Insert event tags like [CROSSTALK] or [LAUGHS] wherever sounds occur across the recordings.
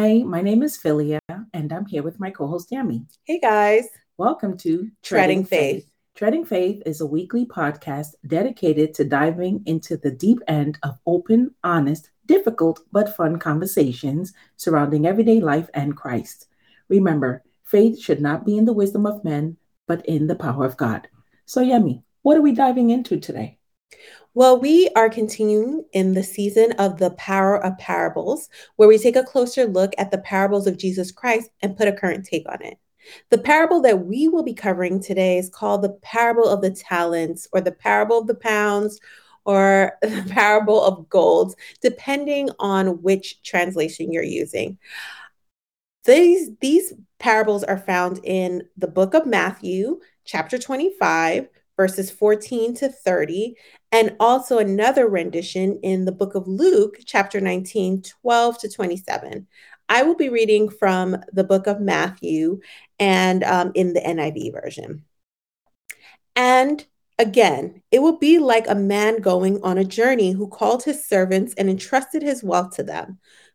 Hi, my name is Philia, and I'm here with my co host, Yami. Hey, guys. Welcome to Treading, Treading Faith. Faith. Treading Faith is a weekly podcast dedicated to diving into the deep end of open, honest, difficult, but fun conversations surrounding everyday life and Christ. Remember, faith should not be in the wisdom of men, but in the power of God. So, Yami, what are we diving into today? Well, we are continuing in the season of the power of parables, where we take a closer look at the parables of Jesus Christ and put a current take on it. The parable that we will be covering today is called the parable of the talents, or the parable of the pounds, or [LAUGHS] the parable of gold, depending on which translation you're using. These, these parables are found in the book of Matthew, chapter 25, verses 14 to 30, and also another rendition in the book of Luke, chapter 19, 12 to 27. I will be reading from the book of Matthew and um, in the NIV version. And again, it will be like a man going on a journey who called his servants and entrusted his wealth to them.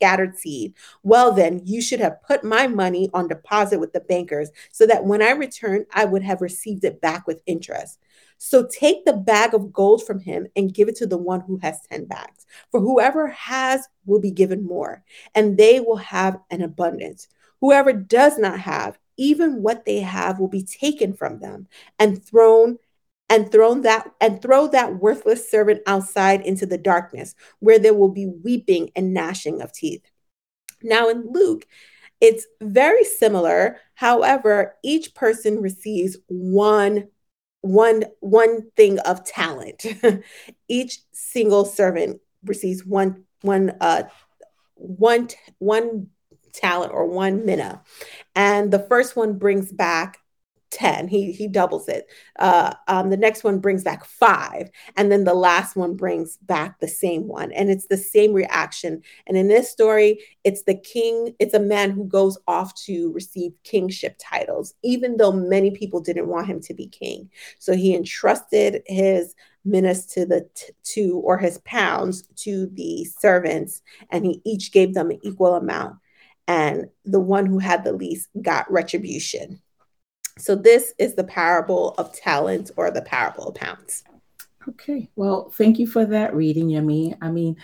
scattered seed. Well, then, you should have put my money on deposit with the bankers so that when I return, I would have received it back with interest. So take the bag of gold from him and give it to the one who has 10 bags. For whoever has will be given more, and they will have an abundance. Whoever does not have, even what they have will be taken from them and thrown and thrown that and throw that worthless servant outside into the darkness where there will be weeping and gnashing of teeth. Now in Luke, it's very similar. However, each person receives one one one thing of talent. [LAUGHS] each single servant receives one one uh one one talent or one mina. And the first one brings back 10 he he doubles it. Uh, um, the next one brings back five and then the last one brings back the same one and it's the same reaction. And in this story it's the king it's a man who goes off to receive kingship titles even though many people didn't want him to be king. So he entrusted his minas to the t- to or his pounds to the servants and he each gave them an equal amount. And the one who had the least got retribution so this is the parable of talents or the parable of pounds. Okay, well, thank you for that reading, Yemi. I mean,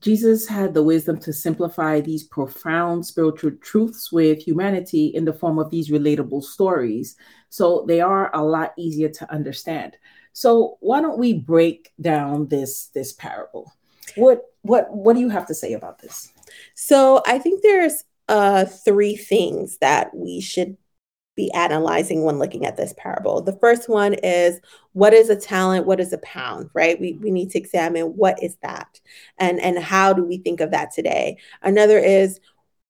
Jesus had the wisdom to simplify these profound spiritual truths with humanity in the form of these relatable stories. So they are a lot easier to understand. So why don't we break down this this parable? What what what do you have to say about this? So I think there's uh three things that we should be analyzing when looking at this parable. The first one is what is a talent? What is a pound, right? We, we need to examine what is that and, and how do we think of that today? Another is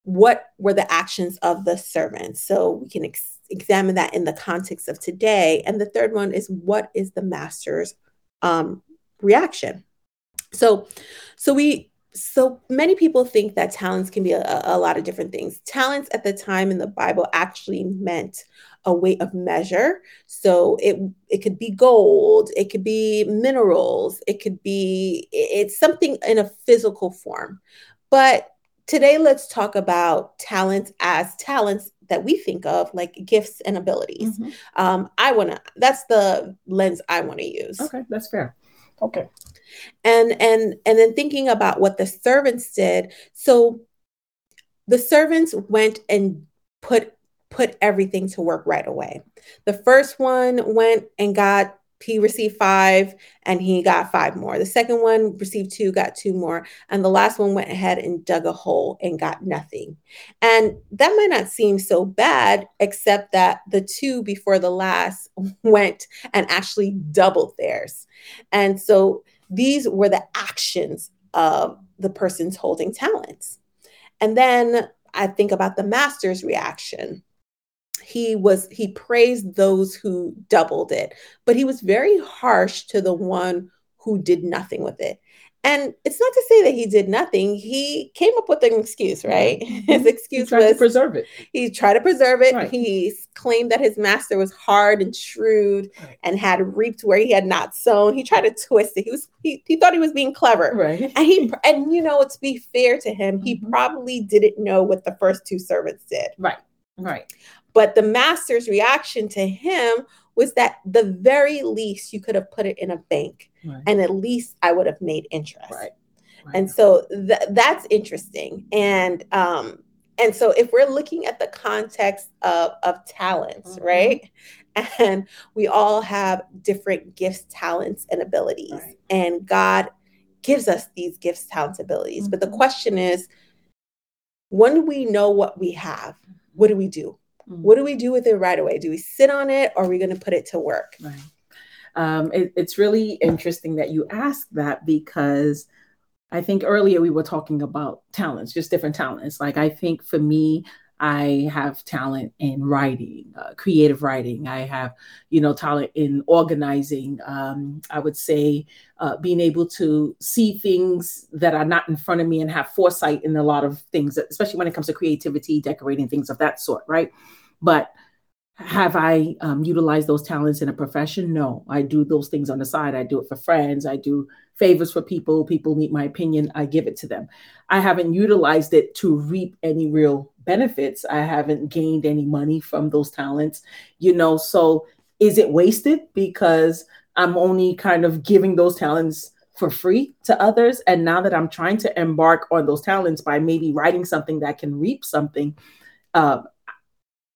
what were the actions of the servants? So we can ex- examine that in the context of today. And the third one is what is the master's um, reaction? So, so we so many people think that talents can be a, a, lot of different things. Talents at the time in the Bible actually meant a weight of measure. So it it could be gold, it could be minerals, it could be it's something in a physical form. But today let's talk about talents as talents that we think of like gifts and abilities. Mm-hmm. Um, I want to that's the lens I want to use. Okay, that's fair. Okay. And and and then thinking about what the servants did. So the servants went and put put everything to work right away. The first one went and got he received five and he got five more. The second one received two, got two more. And the last one went ahead and dug a hole and got nothing. And that might not seem so bad, except that the two before the last [LAUGHS] went and actually doubled theirs. And so these were the actions of the person's holding talents. And then I think about the master's reaction he was he praised those who doubled it but he was very harsh to the one who did nothing with it. And it's not to say that he did nothing. He came up with an excuse right? Mm-hmm. [LAUGHS] his excuse was to preserve it. he tried to preserve it. Right. he claimed that his master was hard and shrewd right. and had reaped where he had not sown. He tried to twist it. He was he, he thought he was being clever. Right. [LAUGHS] And he and you know to be fair to him he mm-hmm. probably didn't know what the first two servants did. Right. Right but the master's reaction to him was that the very least you could have put it in a bank right. and at least I would have made interest. Right. right. And so th- that's interesting. And um and so if we're looking at the context of of talents, mm-hmm. right? [LAUGHS] And we all have different gifts, talents and abilities. And God gives us these gifts, talents, abilities. Mm-hmm. But the mm-hmm. question is when we know what we have, what do we do? Mm-hmm. What do we do with it right away? Do we sit on it or are we going to put it to work? Right. Um, it, it's really interesting that you ask that because I think earlier we were talking about talents, just different talents. Like I think for me, I have talent in writing, uh, creative writing. I have, you know, talent in organizing. Um, I would say uh, being able to see things that are not in front of me and have foresight in a lot of things, especially when it comes to creativity, decorating, things of that sort, right? But have I um, utilized those talents in a profession? No, I do those things on the side. I do it for friends. I do favors for people. People need my opinion. I give it to them. I haven't utilized it to reap any real benefits. I haven't gained any money from those talents, you know. So is it wasted because I'm only kind of giving those talents for free to others? And now that I'm trying to embark on those talents by maybe writing something that can reap something, uh,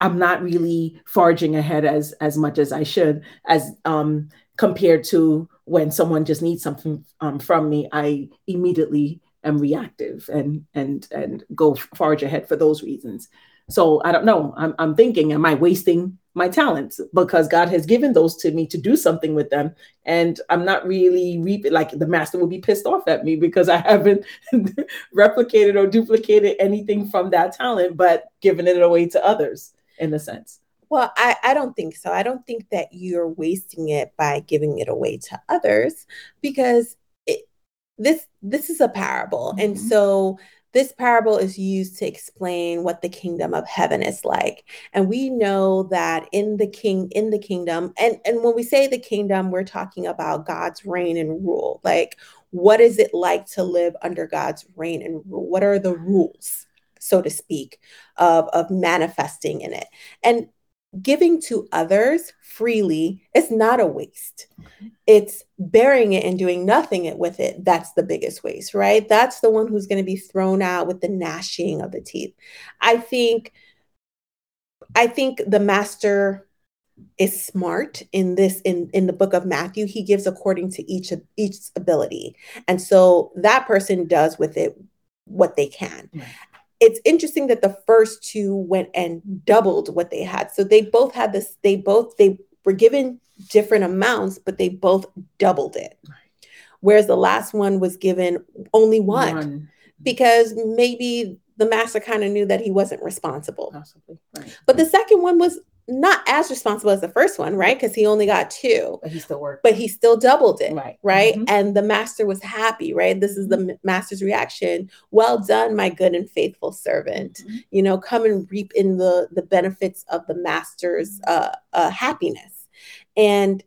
I'm not really forging ahead as as much as I should, as um, compared to when someone just needs something um, from me. I immediately am reactive and and and go forge ahead for those reasons. So I don't know. I'm I'm thinking, am I wasting my talents because God has given those to me to do something with them, and I'm not really reaping. Like the master will be pissed off at me because I haven't [LAUGHS] replicated or duplicated anything from that talent, but given it away to others in a sense. Well, I, I don't think so. I don't think that you're wasting it by giving it away to others because it, this this is a parable. Mm-hmm. And so this parable is used to explain what the kingdom of heaven is like. And we know that in the king in the kingdom and and when we say the kingdom we're talking about God's reign and rule. Like what is it like to live under God's reign and rule? What are the rules? So to speak, of, of manifesting in it. And giving to others freely is not a waste. It's bearing it and doing nothing with it. That's the biggest waste, right? That's the one who's going to be thrown out with the gnashing of the teeth. I think I think the master is smart in this in in the book of Matthew he gives according to each of each ability and so that person does with it what they can right it's interesting that the first two went and doubled what they had. So they both had this, they both, they were given different amounts, but they both doubled it. Right. Whereas the last one was given only one, one. because maybe the master kind of knew that he wasn't responsible. Possibly. Right. But the second one was not as responsible as the first one, right? Because he only got two. But he still worked. But he still doubled it. Right. Right. Mhm. And the master was happy, right? This is the master's reaction. Well done, my good and faithful servant. Mhm. You know, come and reap in the the benefits of the master's uh, uh happiness. And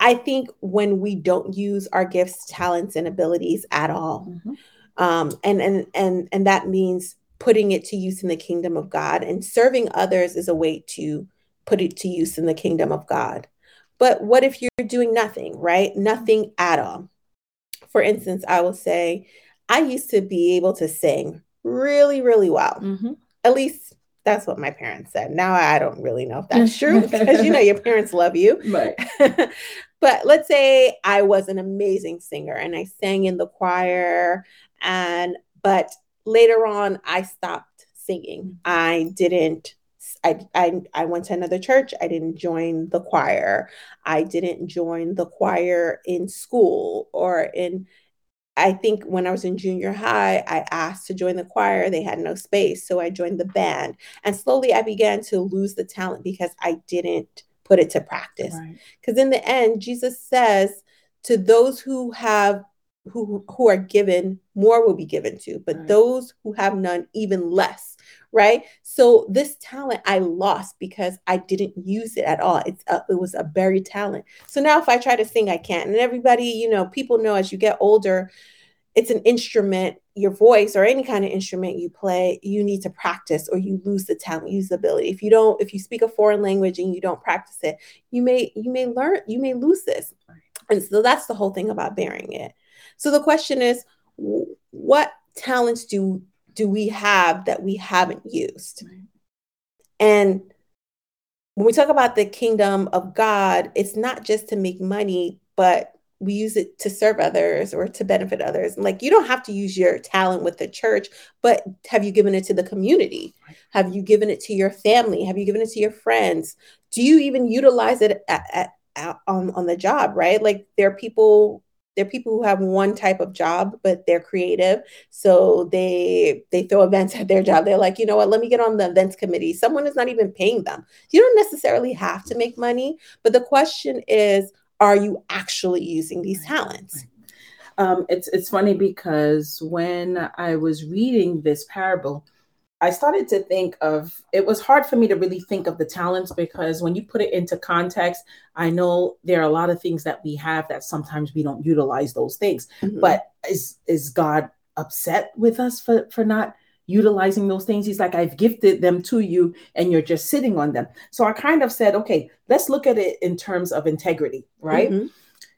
I think when we don't use our gifts, talents, and abilities at all, Mhm. um, and and and and that means putting it to use in the kingdom of God and serving others is a way to put it to use in the kingdom of God. But what if you're doing nothing, right? Nothing at all. For instance, I will say I used to be able to sing really, really well. Mhm. At least that's what my parents said. Now I don't really know if that's true because you know your parents love you. [LAUGHS] Right. [LAUGHS] but let's say I was an amazing singer and I sang in the choir and but later on I stopped singing. I didn't I, I I went to another church. I didn't join the choir. I didn't join the choir in school or in I think when I was in junior high, I asked to join the choir. They had no space. So I joined the band. And slowly I began to lose the talent because I didn't put it to practice. Right. Because in the end, Jesus says to those who have who who are given, more will be given to, but Right. those who have none, even less. Right. So this talent I lost because I didn't use it at all. It's a, it was a buried talent. So now if I try to sing, I can't. And everybody, you know, people know as you get older, it's an instrument, your voice or any kind of instrument you play, you need to practice or you lose the talent, use the ability. If you don't, if you speak a foreign language and you don't practice it, you may, you may learn, you may lose this. And so that's the whole thing about bearing it. So the question is, what talents do do we have that we haven't used? And when we talk about the kingdom of God, it's not just to make money, but we use it to serve others or to benefit others. Like you don't have to use your talent with the church, but have you given it to the community? Have you given it to your family? Have you given it to your friends? Do you even utilize it at, at, at on on the job? Right? Like there are people there are people who have one type of job but they're creative. So they they throw events [LAUGHS] at their job. They're like you know what? Let me get on the events committee. Someone is not even paying them. You don't necessarily have to make money but the question is are you actually using these talents? Um, it's it's funny because when I was reading this parable, I started to think of it was hard for me to really think of the talents because when you put it into context, I know there are a lot of things that we have that sometimes we don't utilize those things. Mhm. But is is God upset with us for for not utilizing those things? He's like, I've gifted them to you and you're just sitting on them. So I kind of said, okay, let's look at it in terms of integrity, right? Mhm.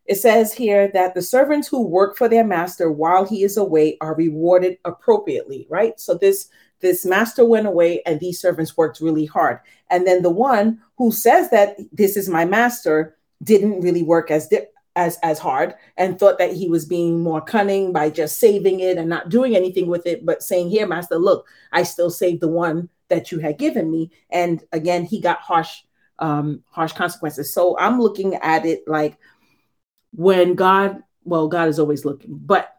It says here that the servants who work for their master while he is away are rewarded appropriately, right? So this this master went away and these servants worked really hard. And then the one who says that this is my master didn't really work as di- as as hard and thought that he was being more cunning by just saving it and not doing anything with it but saying here master look I still saved the one that you had given me and again he got harsh um harsh consequences. So I'm looking at it like when God, well, God is always looking, but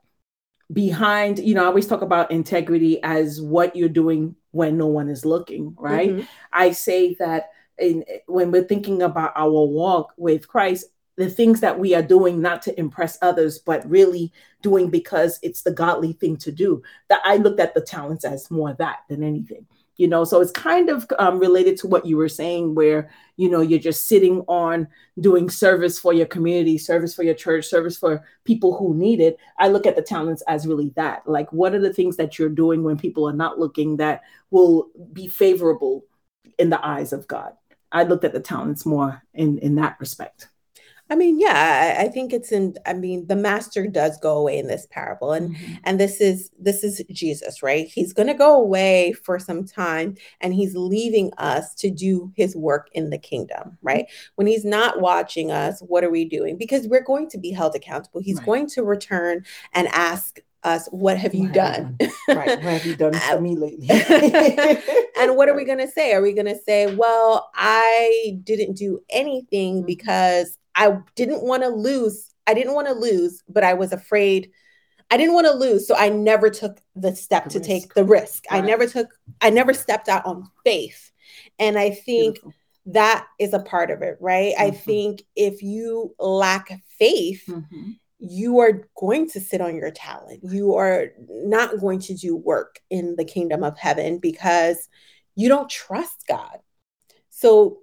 behind, you know, I always talk about integrity as what you're doing when no one is looking, right? Mhm. I say that in, when we're thinking about our walk with Christ, the things that we are doing not to impress others, but really doing because it's the godly thing to do. That I looked at the talents as more that than anything, you know. So it's kind of um, related to what you were saying, where you know you're just sitting on doing service for your community, service for your church, service for people who need it. I look at the talents as really that. Like, what are the things that you're doing when people are not looking that will be favorable in the eyes of God? I looked at the talents more in in that respect. I mean, yeah, I, I think it's in. I mean, the master does go away in this parable, and and this is this is Jesus, right? He's going to go away for some time, and he's leaving us to do his work in the kingdom, right? When he's not watching us, what are we doing? Because we're going to be held accountable. He's Right. going to return and ask us, "What have you What have you done?" right. What have you done for [LAUGHS] me lately? [LAUGHS] and what are we [LAUGHS] going to say? Are we going to say, well, I didn't do anything Mhm. because I didn't want to lose. I didn't want to lose, but I was afraid. I didn't want to lose, so I never took the step The to take the risk. I never took I never stepped out on faith. And I think Beautiful. that is a part of it, right? Mm-hmm. I think if you lack faith, mm-hmm. you are going to sit on your talent. You are not going to do work in the kingdom of heaven because you don't trust God. So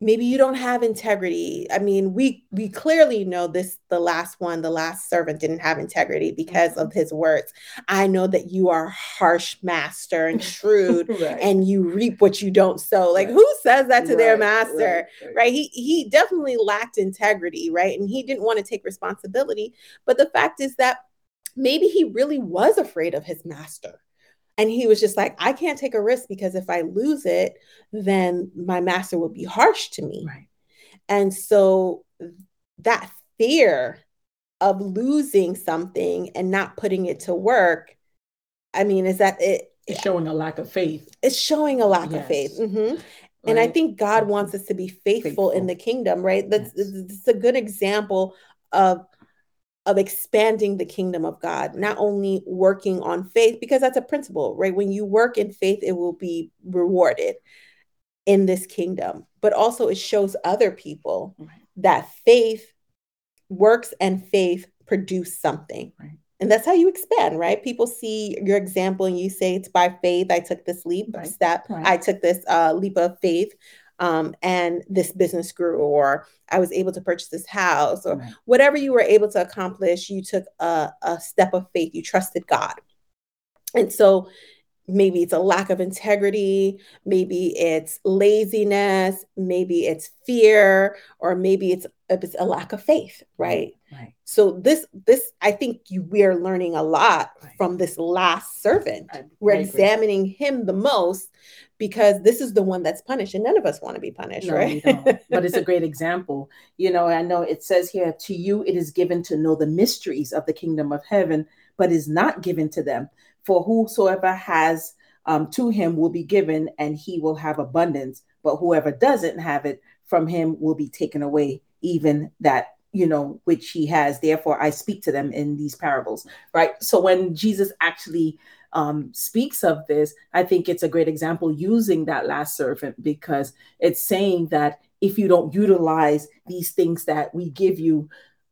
maybe you don't have integrity i mean we we clearly know this the last one the last servant didn't have integrity because of mm-hmm. his words i know that you are harsh master and [LAUGHS] shrewd right. and you reap what you don't sow like right. who says that to right. their master right, he he definitely lacked integrity right and he didn't want to take responsibility but the fact is that maybe he really was afraid of his master and he was just like, I can't take a risk because if I lose it, then my master will be harsh to me. Right. And so that fear of losing something and not putting it to work, I mean, is that it? It's showing a lack of faith. It's showing a lack yes. of faith. Mm-hmm. Right. And I think God wants us to be faithful, faithful. in the kingdom, right? That's, yes. that's a good example of of expanding the kingdom of God, not only working on faith, because that's a principle, right? When you work in faith, it will be rewarded in this kingdom, but also it shows other people right. that faith works and faith produce something. Right. And that's how you expand, right? People see your example and you say, It's by faith. I took this leap right. step. I took this uh, leap of faith um, and this business grew, or I was able to purchase this house, or right. whatever you were able to accomplish, you took a, a step of faith, you trusted God. And so maybe it's a lack of integrity, maybe it's laziness, maybe it's fear, or maybe it's, it's a lack of faith, right? Right. So this this I think you, we are learning a lot right. from this last servant. I, We're I examining him the most because this is the one that's punished and none of us want to be punished no, right [LAUGHS] but it's a great example you know i know it says here to you it is given to know the mysteries of the kingdom of heaven but is not given to them for whosoever has um, to him will be given and he will have abundance. But whoever doesn't have it from him will be taken away even that you know which he has. Therefore i speak to them in these parables right? So when jesus actually um, speaks of this, I think it's a great example using that last servant because it's saying that if you don't utilize these things that we give you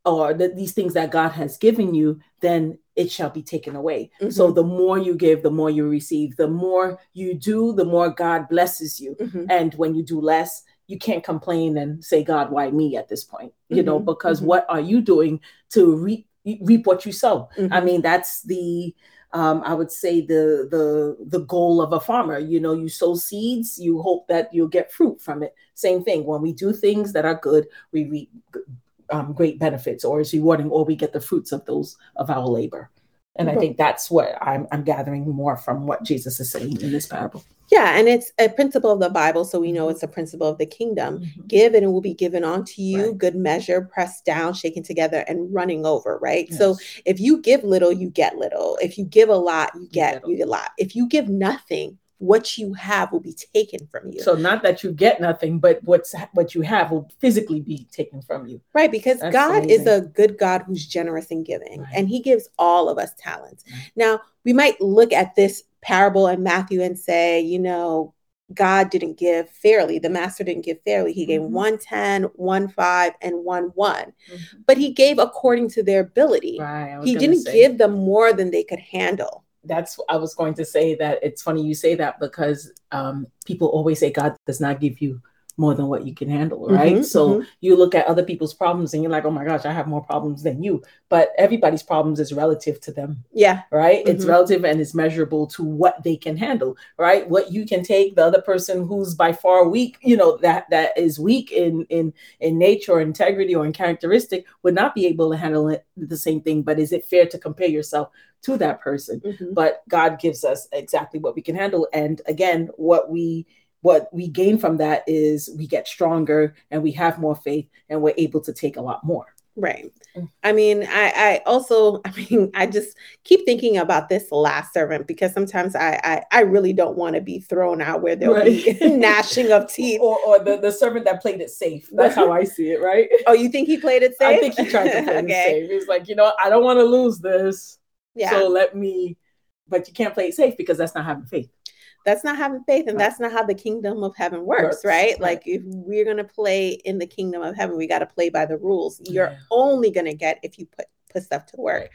or the, these things that God has given you, then it shall be taken away. Mm-hmm. So the more you give, the more you receive. The more you do, the more God blesses you. Mm-hmm. And when you do less, you can't complain and say, God, why me at this point? You mm-hmm. know, because mm-hmm. what are you doing to reap, reap what you sow? I mm-hmm. mean, that's the um, I would say the the the goal of a farmer. You know, you sow seeds, you hope that you'll get fruit from it. Same thing. When we do things that are good, we reap um, great benefits, or is rewarding, or we get the fruits of those of our labor. And I think that's what I'm, I'm gathering more from what Jesus is saying in this parable. Yeah, and it's a principle of the Bible, so we know mm-hmm. it's a principle of the kingdom. Mm-hmm. Give and it will be given unto you, right. good measure, pressed down, shaken together, and running over, right? Yes. So if you give little, you get little. If you give a lot, you get you get a lot. If you give nothing, what you have will be taken from you. So not that you get nothing, but what's what you have will physically be taken from you. Right, because That's God amazing. is a good God who's generous in giving, right. and He gives all of us talents. Right. Now we might look at this parable in Matthew and say, you know, God didn't give fairly. The master didn't give fairly. He gave mm-hmm. one ten, one five, and one one. Mm-hmm. But he gave according to their ability. Right, he didn't say. give them more than they could handle that's I was going to say that it's funny you say that because um, people always say God does not give you more than what you can handle, right? Mm-hmm, so mm-hmm. you look at other people's problems and you're like, oh my gosh, I have more problems than you. But everybody's problems is relative to them. Yeah. Right? Mm-hmm. It's relative and it's measurable to what they can handle, right? What you can take, the other person who's by far weak, you know, that that is weak in in in nature or integrity or in characteristic would not be able to handle it the same thing. But is it fair to compare yourself to that person? Mm-hmm. But God gives us exactly what we can handle. And again, what we what we gain from that is we get stronger and we have more faith and we're able to take a lot more. Right. Mm. i mean i i also [LAUGHS] i mean i just keep thinking about this last servant because sometimes i i, I really don't want to be thrown out where there'll right. be [LAUGHS] gnashing of teeth. Or, or the, the servant that played it safe. That's how i see it right? [LAUGHS] Oh you think he played it safe? i think he tried to play okay. it safe. He's like you know i don't want to lose this. Yeah. So let me but you can't play it safe because that's not having faith that's not having faith and that's not how the kingdom of heaven works, works. Right? right? like if we're going to play in the kingdom of heaven we got to play by the rules you're yeah. only going to get if you put put stuff to work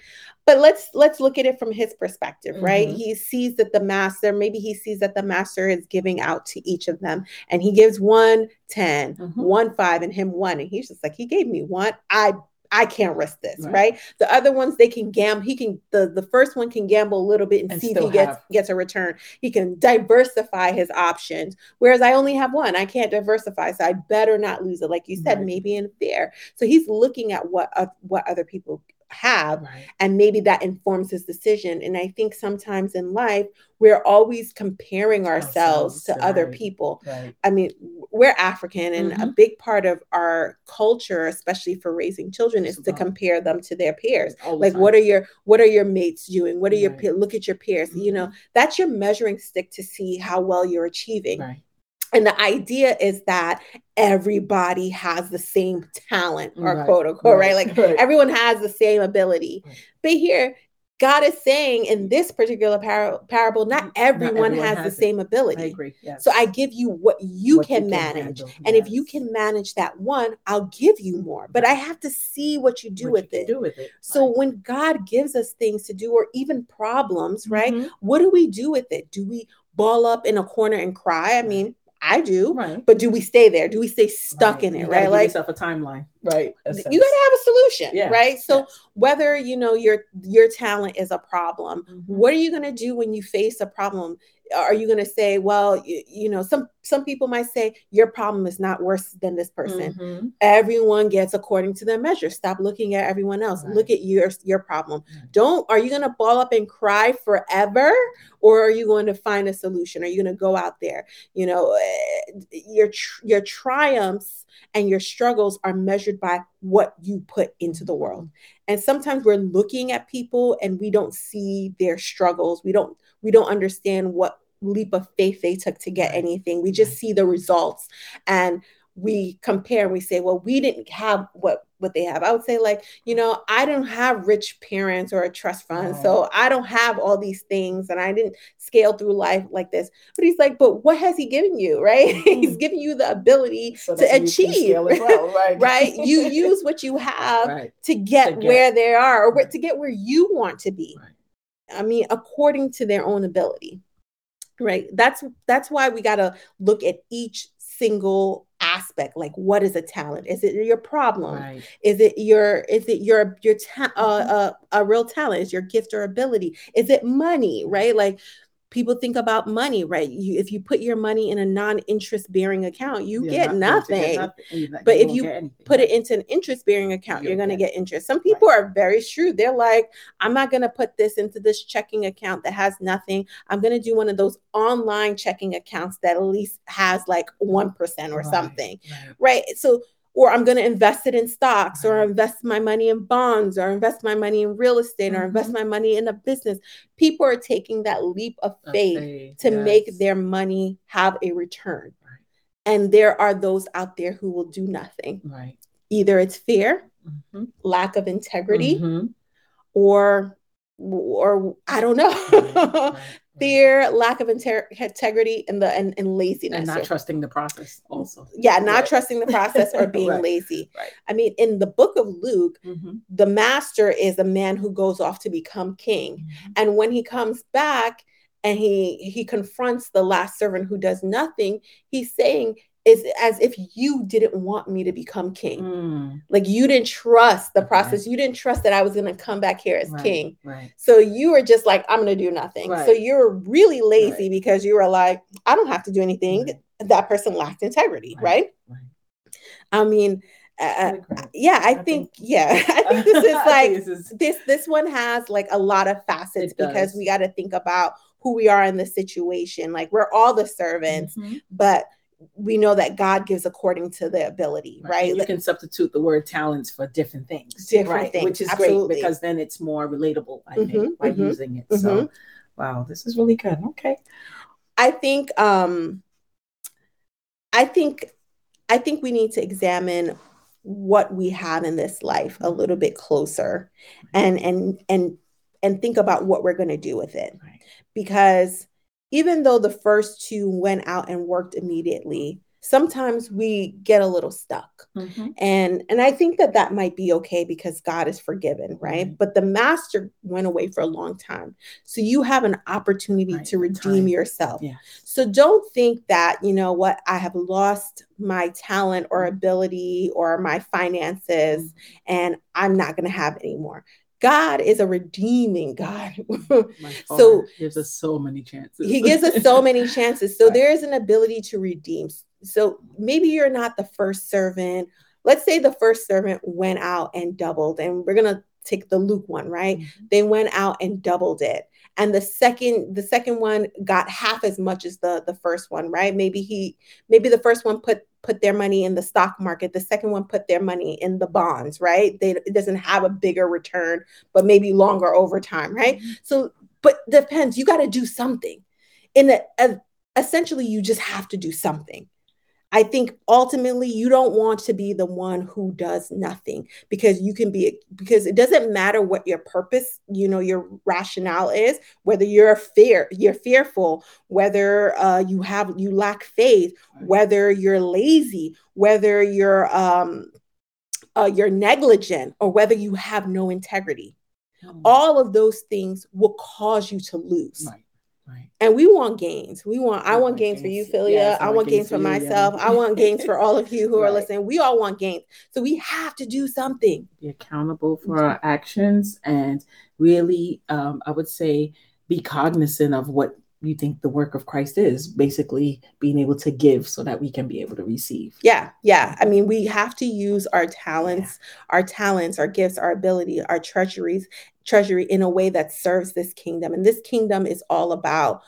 but let's let's look at it from his perspective right mm-hmm. he sees that the master maybe he sees that the master is giving out to each of them and he gives one 10 mm-hmm. one 5 and him one and he's just like he gave me one i I can't risk this, right. right. The other ones they can gamble. He can the the first one can gamble a little bit and, and see if he gets have. gets a return. He can diversify his options. Whereas I only have one. I can't diversify, so I better not lose it. Like you said, right. maybe in fear. So he's looking at what uh, what other people have right. and maybe that informs his decision and i think sometimes in life we're always comparing ourselves, ourselves to right. other people right. i mean we're african and mm-hmm. a big part of our culture especially for raising children is to compare them to their peers like what are your what are your mates doing what are your look at your peers mm-hmm. you know mm-hmm. that's your measuring stick to see how well you're achieving and the idea is that everybody has the same talent or right, quote unquote, right? right? Like right. everyone has the same ability. But here, God is saying in this particular par- parable, not everyone, not everyone has, has, the same ability. I agree. Yes. So I give you what you what can you manage. And yes. if you can manage that one, I'll give you more. But I have to see what you do, what with, you it. do with it. So right. when God gives us things to do or even problems, right? Mm-hmm. What do we do with it? Do we ball up in a corner and cry? I mean, I do, right. but do we stay there? Do we stay stuck right. in it? Right, like yourself a timeline, right? A you got to have a solution, yeah. right? So yeah. whether you know your your talent is a problem, mm-hmm. what are you going to do when you face a problem? Are you going to say well you, you, know some some people might say your problem is not worse than this person. Mm-hmm. everyone gets according to their measure stop looking at everyone else. Right. look at your your problem. Don't are you going to ball up and cry forever or are you going to find a solution? Are you going to go out there? You know eh, your your triumphs and your struggles are measured by what you put into the world. And sometimes we're looking at people and we don't see their struggles. We don't we don't understand what leap of faith they took to get anything. We just see the results and we compare and we say, well, we didn't have what what they have. I would say, like, you know, I don't have rich parents or a trust fund, so I don't have all these things, and I didn't scale through life like this. But he's like, but what has he given you, [LAUGHS] right? Mm-hmm. he's giving you the ability so to achieve, well, [LAUGHS] right? right? [LAUGHS] You use what you have right. to, get to, get where they are, or to get where you want to be. Right. I mean, according to their own ability right? That's that's why we got to look at each single aspect like what is a talent? Is it your problem? Right. is it your is it your your ta- uh, mm-hmm. uh, a real talent? Is your gift or ability? Is it money right? Like people think about money, right? You, if you put your money in a non-interest bearing account, you get nothing. Get nothing. But if you put it into an interest bearing account, you're going to get interest. Some people right. are very shrewd. They're like, I'm not going to put this into this checking account that has nothing. I'm going to do one of those online checking accounts that at least has like 1% or right. something. Right. right? So or I'm going to invest it in stocks or invest my money in bonds or invest my money in real estate mm-hmm. or invest mm-hmm. my money in a business. People are taking that leap of faith, faith to yes. make their money have a return. Right. And there are those out there who will do nothing. Right. Either it's fear, mm-hmm. lack of integrity, mm-hmm. or or I don't know. Right, [LAUGHS] fear, lack of inter- integrity, and the and, and laziness, and not trusting the process. Also, yeah, not right. trusting the process or [LAUGHS] being right. lazy. Right. I mean, in the book of Luke, mm-hmm. the master is a man who goes off to become king, mm-hmm. and when he comes back and he he confronts the last servant who does nothing, he's saying it's as if you didn't want me to become king. Mm. Like you didn't trust the process. Right. You didn't trust that I was going to come back here as right. king. Right. So you were just like, I'm going to do nothing. Right. So you're really lazy because you were like, I don't have to do anything. That person lacked integrity. Right. I mean, uh, uh yeah, I, I think, think, yeah, [LAUGHS] I think this is [LAUGHS] like this, is... this this one has like a lot of facets because we got to think about who we are in the situation. Like we're all the servants, mm-hmm. but we know that God gives according to the ability, right? right? You can substitute the word talents for different things, different right? things, which is Absolutely. great because then it's more relatable. I mm-hmm, think by mm-hmm, using it. Mm-hmm. So, wow, this is really good. Okay, I think, um, I think, I think we need to examine what we have in this life a little bit closer, and and and and think about what we're going to do with it, right. because even though the first two went out and worked immediately, sometimes we get a little stuck mm-hmm. and and i think that that might be okay because god is forgiven right mm-hmm. but the master went away for a long time so you have an opportunity right. to redeem Time. yourself yeah. so don't think that you know what i have lost my talent or mm-hmm. ability or my finances mm-hmm. and i'm not going to have anymore God is a redeeming God. [LAUGHS] so he gives us so many chances. he gives us so many [LAUGHS] chances. So right. there is an ability to redeem. So maybe you're not the first servant. Let's say the first servant went out and doubled, and we're gonna take the Luke one, right? Mm-hmm. They went out and doubled it. And the second, the second one got half as much as the the first one, right? Maybe he, maybe the first one put put their money in the stock market. The second one put their money in the bonds, right? They, it doesn't have a bigger return, but maybe longer over time, right? Mm-hmm. So, but depends. You got to do something. In a, a, essentially, you just have to do something. I think ultimately you don't want to be the one who does nothing because you can be because it doesn't matter what your purpose, you know, your rationale is, whether you're fear, you're fearful, whether uh, you have you lack faith, whether you're lazy, whether you're um, uh, you're negligent, or whether you have no integrity. Mm. All of those things will cause you to lose. Right. Right. And we want gains. We want, I want gains, gains, for you, Philia. Yes, I, I, want gains, gains for you, myself. Yeah. I want gains for all of you who [LAUGHS] right. are listening. We all want gains. So we have to do something. Be accountable for our actions and really, um, I would say, be cognizant of what you think the work of Christ is basically being able to give so that we can be able to receive. Yeah, yeah. I mean, we have to use our talents, yeah. our talents, our gifts, our ability, our treasuries, treasury in a way that serves this kingdom. And this kingdom is all about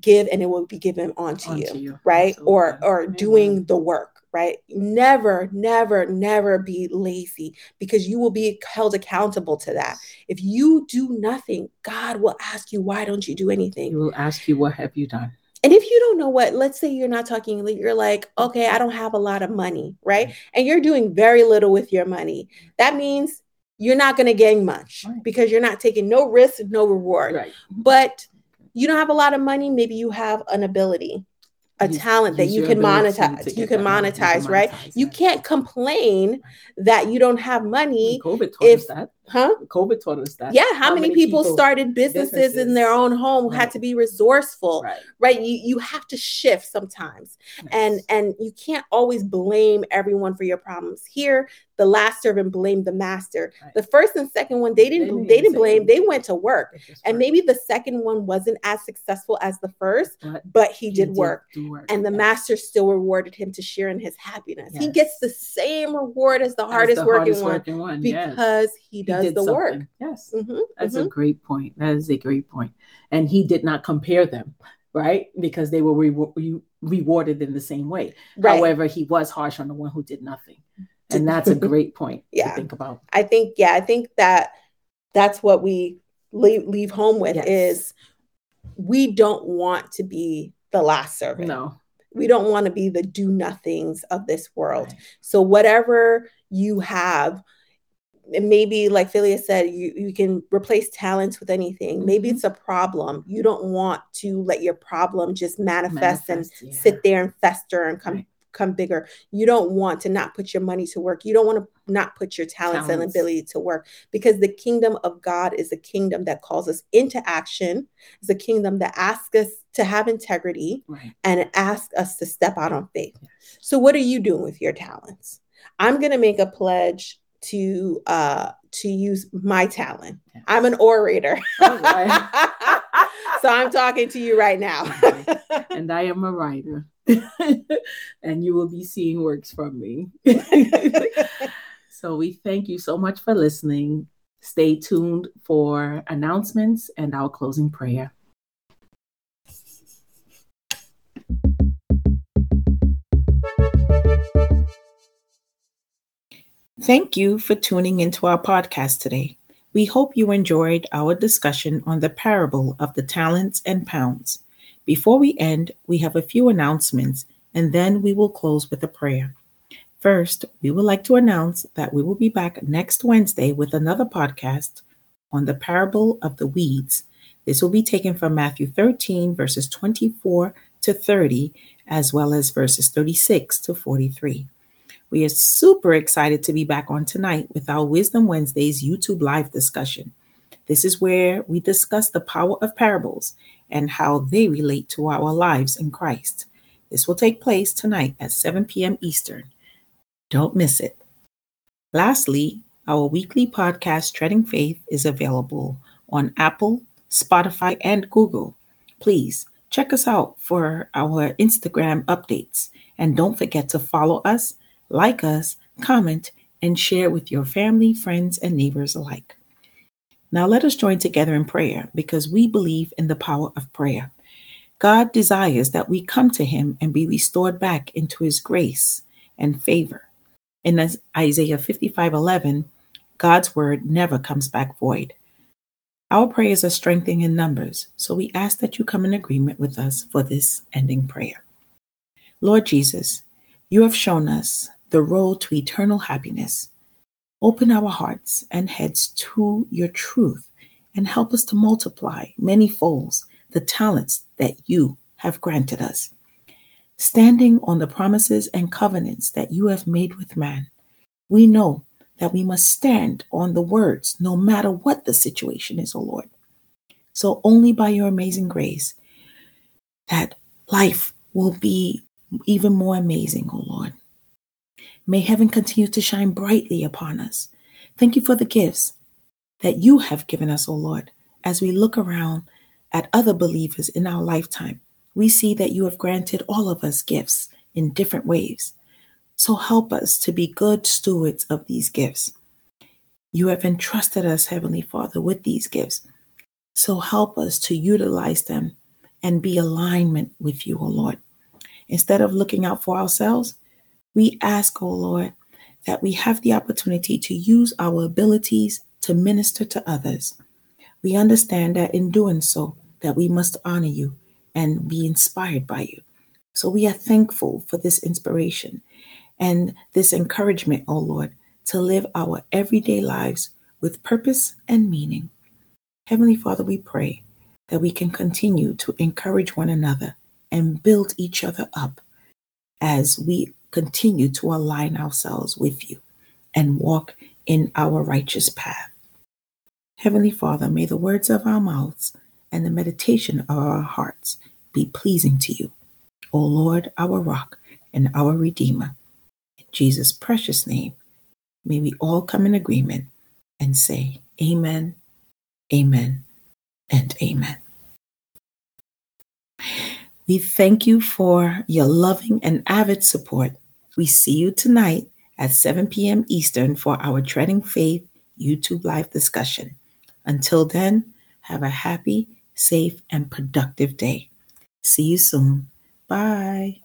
give and it will be given onto, onto you, you, right? Absolutely. Or or Amen. doing the work right? Never, never, never be lazy because you will be held accountable to that. If you do nothing, God will ask you, why don't you do anything? He will ask you, what have you done? And if you don't know what, let's say you're not talking, you're like, okay, I don't have a lot of money, right? And you're doing very little with your money. That means you're not going to gain much right. because you're not taking no risk, no reward. Right. But you don't have a lot of money, maybe you have an ability a talent that you can monetize. You can monetize, you can right? Monetize you can't complain that you don't have money. COVID taught if, us that. Huh? COVID taught us that. Yeah. How, how many, many, people, started businesses, businesses, in their own home, right. had to be resourceful, right? right? You, you have to shift sometimes. And and you can't always blame everyone for your problems. Here, the last servant blamed the master. Right. The first and second one, they didn't they didn't, they didn't blame, they went to work. And maybe the second one wasn't as successful as the first, but, but he, he, did, work. work. And the yes. master still rewarded him to share in his happiness. Yes. He gets the same reward as the hardest, the working, hardest one working, one because he does does the something. work. Yes, mm-hmm, that's mm-hmm. a great point. That is a great point. And he did not compare them, right? Because they were re- re- rewarded in the same way. Right. However, he was harsh on the one who did nothing, and [LAUGHS] that's a great point yeah. to think about. I think, yeah, I think that that's what we leave, leave home with yes. is we don't want to be the last servant. No. We don't want to be the do nothings of this world. Right. So, whatever you have, maybe like Philia said, you, you can replace talents with anything. Mm-hmm. Maybe it's a problem. You don't want to let your problem just manifest, manifest and yeah. sit there and fester and come right. come bigger. You don't want to not put your money to work. You don't want to not put your talents, talents, and ability to work because the kingdom of God is a kingdom that calls us into action. It's a kingdom that asks us to have integrity right. and asks us to step out on faith. Yes. So what are you doing with your talents? I'm going to make a pledge to uh to use my talent. I'm an orator. Right. [LAUGHS] so I'm talking to you right now. [LAUGHS] and I am a writer. [LAUGHS] and you will be seeing works from me. so we thank you so much for listening. Stay tuned for announcements and our closing prayer. Thank you for tuning into our podcast today. We hope you enjoyed our discussion on the parable of the talents and pounds. Before we end, we have a few announcements and then we will close with a prayer. First, we would like to announce that we will be back next Wednesday with another podcast on the parable of the weeds. This will be taken from Matthew 13, verses 24 to 30, as well as verses 36 to 43. We are super excited to be back on tonight with our Wisdom Wednesdays YouTube live discussion. This is where we discuss the power of parables and how they relate to our lives in Christ. This will take place tonight at 7 p.m. Eastern. Don't miss it. Lastly, our weekly podcast, Treading Faith, is available on Apple, Spotify, and Google. Please check us out for our Instagram updates. And don't forget to follow us, like us, comment, and share with your family, friends, and neighbors alike. Now let us join together in prayer because we believe in the power of prayer. God desires that we come to Him and be restored back into His grace and favor. In Isaiah 55:11, God's word never comes back void. Our prayers are strengthening in numbers, so we ask that you come in agreement with us for this ending prayer. Lord Jesus, you have shown us the road to eternal happiness. Open our hearts and heads to your truth and help us to multiply many folds the talents that you have granted us. Standing on the promises and covenants that you have made with man, we know that we must stand on the words no matter what the situation is, O Lord. So only by your amazing grace that life will be even more amazing, O Lord. May heaven continue to shine brightly upon us. Thank you for the gifts that you have given us, O Lord. As we look around at other believers in our lifetime, we see that you have granted all of us gifts in different ways. So help us to be good stewards of these gifts. You have entrusted us, Heavenly Father, with these gifts. So help us to utilize them and be alignment with you, O Lord. Instead of looking out for ourselves, we ask, O Lord, that we have the opportunity to use our abilities to minister to others. We understand that in doing so, that we must honor you and be inspired by you. So we are thankful for this inspiration and this encouragement, O oh Lord, to live our everyday lives with purpose and meaning. Heavenly Father, we pray that we can continue to encourage one another and build each other up as we continue to align ourselves with you and walk in our righteous path. Heavenly Father, may the words of our mouths and the meditation of our hearts be pleasing to you, O Lord, our rock and our redeemer. In Jesus' precious name, may we all come in agreement and say, Amen, Amen, and Amen. We thank you for your loving and avid support. We see you tonight at 7 p.m. Eastern for our Treading Faith YouTube live discussion. Until then, have a happy, safe, and productive day. See you soon. Bye.